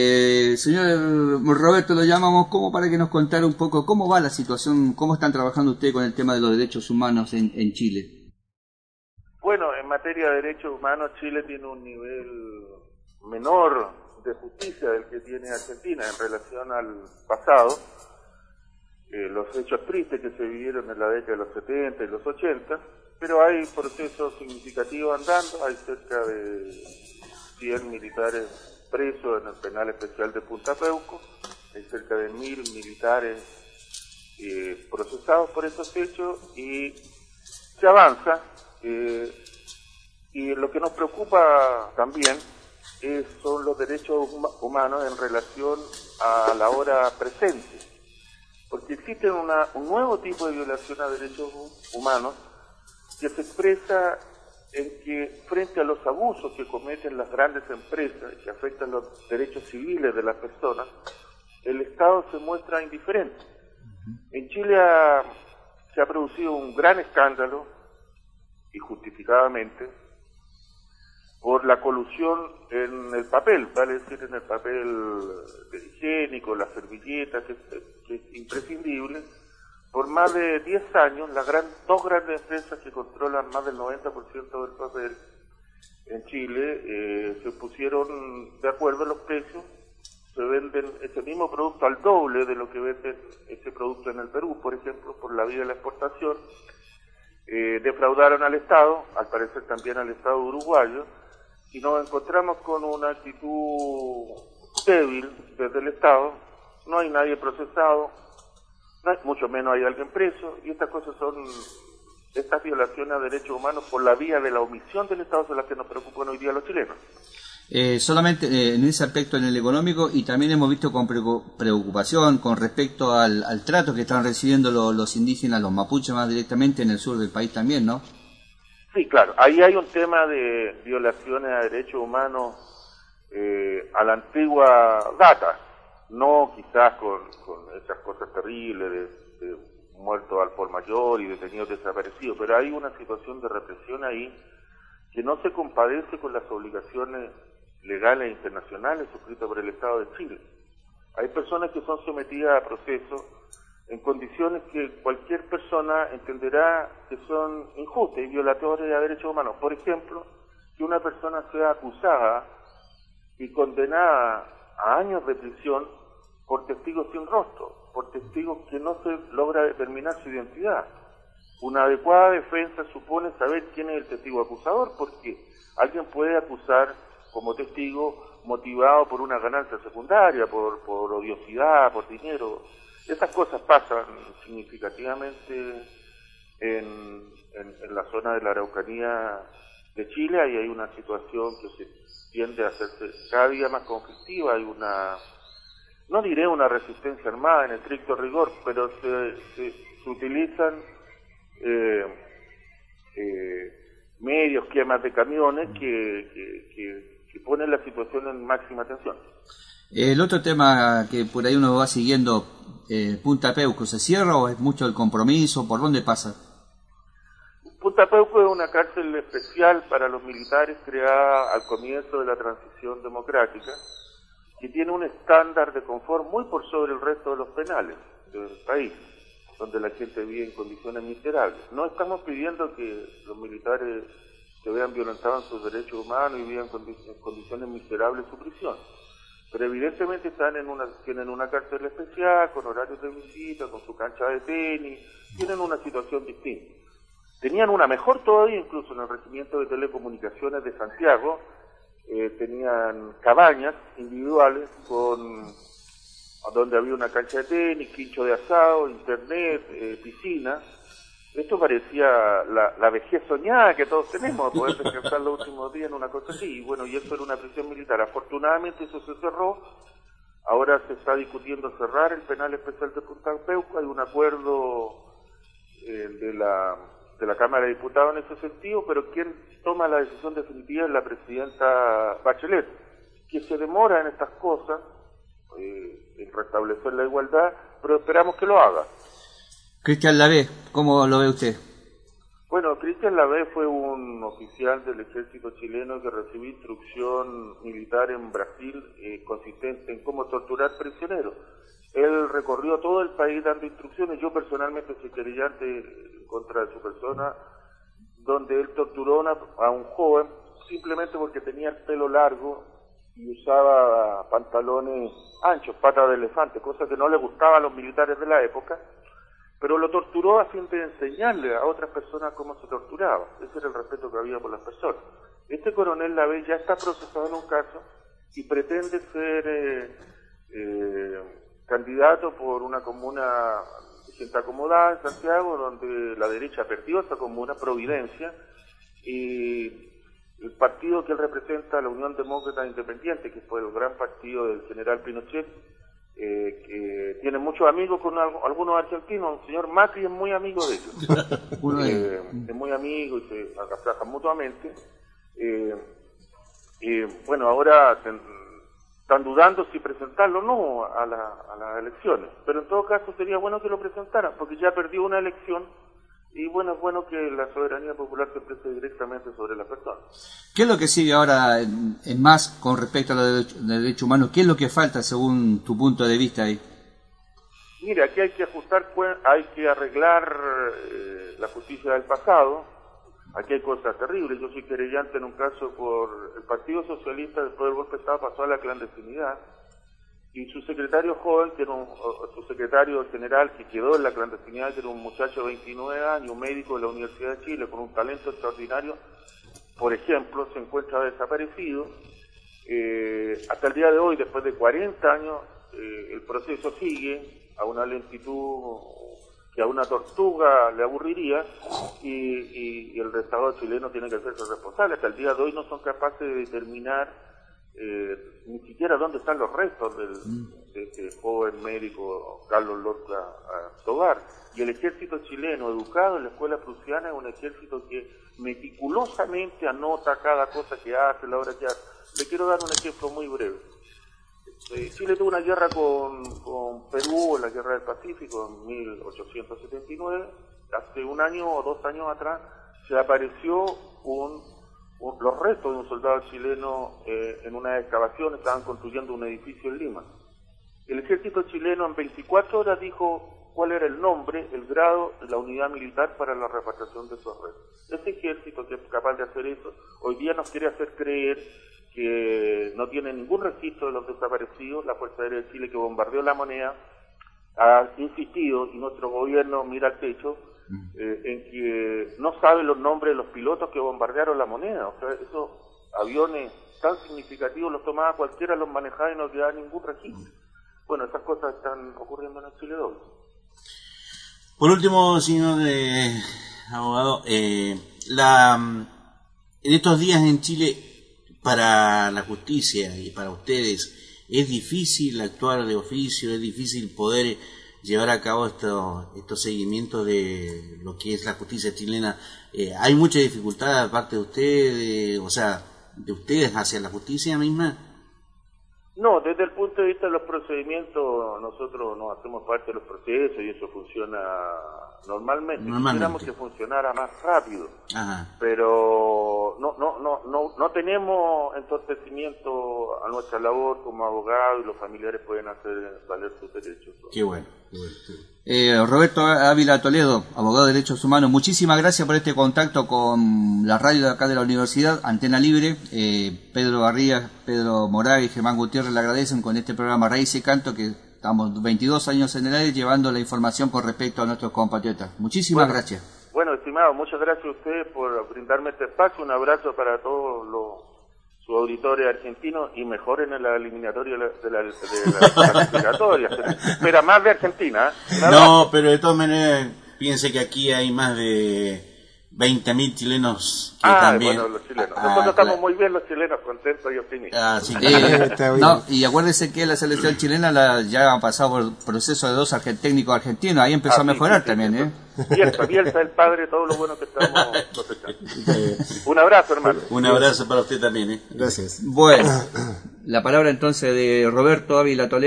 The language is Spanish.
Eh, señor Roberto, lo llamamos como para que nos contara un poco cómo va la situación, cómo están trabajando ustedes con el tema de los derechos humanos en, Chile. Bueno, en materia de derechos humanos, Chile tiene un nivel menor de justicia del que tiene Argentina en relación al pasado. Eh, los hechos tristes que se vivieron en la década de los 70 y los 80, pero hay procesos significativos andando, hay cerca de 100 militares presos en el penal especial de Punta Peuco, hay cerca de mil militares eh, procesados por esos hechos y se avanza. Eh, y lo que nos preocupa también son los derechos humanos en relación a la hora presente, porque existe una, un nuevo tipo de violación a derechos humanos que se expresa en que frente a los abusos que cometen las grandes empresas y que afectan los derechos civiles de las personas, el Estado se muestra indiferente. En Chile se ha producido un gran escándalo, y justificadamente, por la colusión en el papel, vale decir, en el papel higiénico, las servilletas, que es imprescindible, por más de 10 años, las dos grandes empresas que controlan más del 90% del papel en Chile eh, se pusieron de acuerdo en los precios, se venden ese mismo producto al doble de lo que venden ese producto en el Perú, por ejemplo, por la vía de la exportación, eh, defraudaron al Estado, al parecer también al Estado uruguayo, y nos encontramos con una actitud débil desde el Estado, no hay nadie procesado, mucho menos hay alguien preso, y estas cosas son, estas violaciones a derechos humanos por la vía de la omisión del Estado son las que nos preocupan hoy día los chilenos. Eh, solamente eh, en ese aspecto en el económico y también hemos visto con preocupación con respecto al, trato que están recibiendo los, indígenas, los mapuches más directamente en el sur del país también, ¿no? Sí, claro. Ahí hay un tema de violaciones a derechos humanos eh, a la antigua data, no quizás con, esas cosas terribles de, muertos al por mayor y detenidos desaparecidos, pero hay una situación de represión ahí que no se compadece con las obligaciones legales e internacionales suscritas por el Estado de Chile. Hay personas que son sometidas a procesos en condiciones que cualquier persona entenderá que son injustas y violatorias de derechos humanos. Por ejemplo, que una persona sea acusada y condenada a años de prisión por testigos sin rostro, por testigos que no se logra determinar su identidad. Una adecuada defensa supone saber quién es el testigo acusador, porque alguien puede acusar como testigo motivado por una ganancia secundaria, por, por odiosidad, por dinero. Esas cosas pasan significativamente en, en, la zona de la Araucanía de Chile y hay una situación que se tiende a hacerse cada día más conflictiva, hay una no diré una resistencia armada en estricto rigor, pero se, se, utilizan eh, eh, medios, quemas de camiones que, que, ponen la situación en máxima tensión. El otro tema que por ahí uno va siguiendo, eh, Punta Peuco, ¿se cierra o es mucho el compromiso? ¿Por dónde pasa? Punta Peuco es una cárcel especial para los militares creada al comienzo de la transición democrática que tiene un estándar de confort muy por sobre el resto de los penales del país, donde la gente vive en condiciones miserables. No estamos pidiendo que los militares se vean violentados en sus derechos humanos y vivan en condiciones miserables su prisión, pero evidentemente están en una, tienen una cárcel especial, con horarios de visita, con su cancha de tenis, tienen una situación distinta. Tenían una mejor todavía incluso en el regimiento de telecomunicaciones de Santiago, eh, tenían cabañas individuales con donde había una cancha de tenis, quincho de asado, internet, eh, piscina. Esto parecía la, la, vejez soñada que todos tenemos, poder descansar los últimos días en una cosa así. Y bueno, y eso era una prisión militar. Afortunadamente eso se cerró. Ahora se está discutiendo cerrar el penal especial de Punta Peuco. Hay un acuerdo eh, de la de la Cámara de Diputados en ese sentido, pero quien toma la decisión definitiva es la presidenta Bachelet, que se demora en estas cosas, eh, en restablecer la igualdad, pero esperamos que lo haga. Cristian Lavé, ¿cómo lo ve usted? Bueno, Cristian Lavé fue un oficial del ejército chileno que recibió instrucción militar en Brasil eh, consistente en cómo torturar prisioneros. Él recorrió todo el país dando instrucciones. Yo personalmente soy querellante contra su persona, donde él torturó a un joven simplemente porque tenía el pelo largo y usaba pantalones anchos, patas de elefante, cosa que no le gustaba a los militares de la época pero lo torturó a fin de enseñarle a otras personas cómo se torturaba. Ese era el respeto que había por las personas. Este coronel Lavey ya está procesado en un caso y pretende ser eh, eh, candidato por una comuna gente acomodada en Santiago, donde la derecha perdió esa comuna, Providencia, y el partido que él representa, la Unión Demócrata Independiente, que fue el gran partido del general Pinochet, eh, que tiene muchos amigos con algunos argentinos. El señor Macri es muy amigo de ellos. Eh, es muy amigo y se agasajan mutuamente. Eh, bueno, ahora están dudando si presentarlo o no a, a las elecciones. Pero en todo caso sería bueno que lo presentaran, porque ya perdió una elección y bueno, es bueno que la soberanía popular se exprese directamente sobre la persona. ¿Qué es lo que sigue ahora en, más con respecto a los derechos humanos? ¿Qué es lo que falta según tu punto de vista ahí? Mira, aquí hay que ajustar, hay que arreglar eh, la justicia del pasado. Aquí hay cosas terribles. Yo soy querellante en un caso por el Partido Socialista después del golpe de Estado pasó a la clandestinidad y su secretario joven, que era un, su secretario general que quedó en la clandestinidad, que era un muchacho de 29 años, un médico de la Universidad de Chile con un talento extraordinario, por ejemplo, se encuentra desaparecido. Eh, hasta el día de hoy, después de 40 años, eh, el proceso sigue a una lentitud que a una tortuga le aburriría y, y el Estado chileno tiene que hacerse responsable. Hasta el día de hoy no son capaces de determinar eh, ni siquiera dónde están los restos del, mm. de este joven médico Carlos Lorca Tobar. Y el ejército chileno, educado en la escuela prusiana, es un ejército que meticulosamente anota cada cosa que hace, la hora que hace. Le quiero dar un ejemplo muy breve. Eh, Chile tuvo una guerra con, con Perú, la guerra del Pacífico, en 1879. Hace un año o dos años atrás se apareció un los restos de un soldado chileno eh, en una excavación estaban construyendo un edificio en Lima. El ejército chileno en 24 horas dijo cuál era el nombre, el grado, la unidad militar para la repatriación de esos restos. Ese ejército que es capaz de hacer eso, hoy día nos quiere hacer creer que no tiene ningún registro de los desaparecidos. La Fuerza Aérea de Chile que bombardeó la moneda ha insistido y nuestro gobierno mira al techo eh, en que no sabe los nombres de los pilotos que bombardearon la moneda. O sea, esos aviones tan significativos los tomaba cualquiera, los manejaba y no quedaba ningún registro. Bueno, esas cosas están ocurriendo en el Chile doble. Por último, señor eh, abogado, eh, la, en estos días en Chile, para la justicia y para ustedes, es difícil actuar de oficio, es difícil poder llevar a cabo estos, estos seguimientos de lo que es la justicia chilena. Eh, ¿Hay mucha dificultad aparte de ustedes, o sea, de ustedes hacia la justicia misma? No, desde el punto de vista de los procedimientos, nosotros no hacemos parte de los procesos y eso funciona normalmente. normalmente. Quisiéramos que funcionara más rápido, pero no, no, no, no, no tenemos entorpecimiento a nuestra labor como abogado y los familiares pueden hacer valer sus derechos. Qué bueno. Eh, Roberto Ávila Toledo, abogado de Derechos Humanos, muchísimas gracias por este contacto con la radio de acá de la universidad, Antena Libre. Eh, Pedro Barría, Pedro Moraga y Germán Gutiérrez le agradecen con este programa Raíz y Canto que estamos 22 años en el aire llevando la información con respecto a nuestros compatriotas. Muchísimas gracias. Bueno, estimado, muchas gracias a usted por brindarme este espacio. Un abrazo para todos los su auditorio argentino y mejoren en la eliminatoria de la, de la, de Espera más de Argentina. ¿eh? No, pero de todas maneras, piense que aquí hay más de 20.000 chilenos que ah, también... bueno, los chilenos. Ah, Nosotros estamos muy bien los chilenos, contentos y optimistas. Ah, sí. Eh, no, y acuérdense que la selección chilena la, ya ha pasado por el proceso de dos técnicos argentinos, ahí empezó a mejorar también, ¿eh? Bielsa, Bielsa el padre, todo lo bueno que estamos Un abrazo, hermano. Un abrazo para usted también, ¿eh? Gracias. Bueno, la palabra entonces de Roberto Ávila Toledo.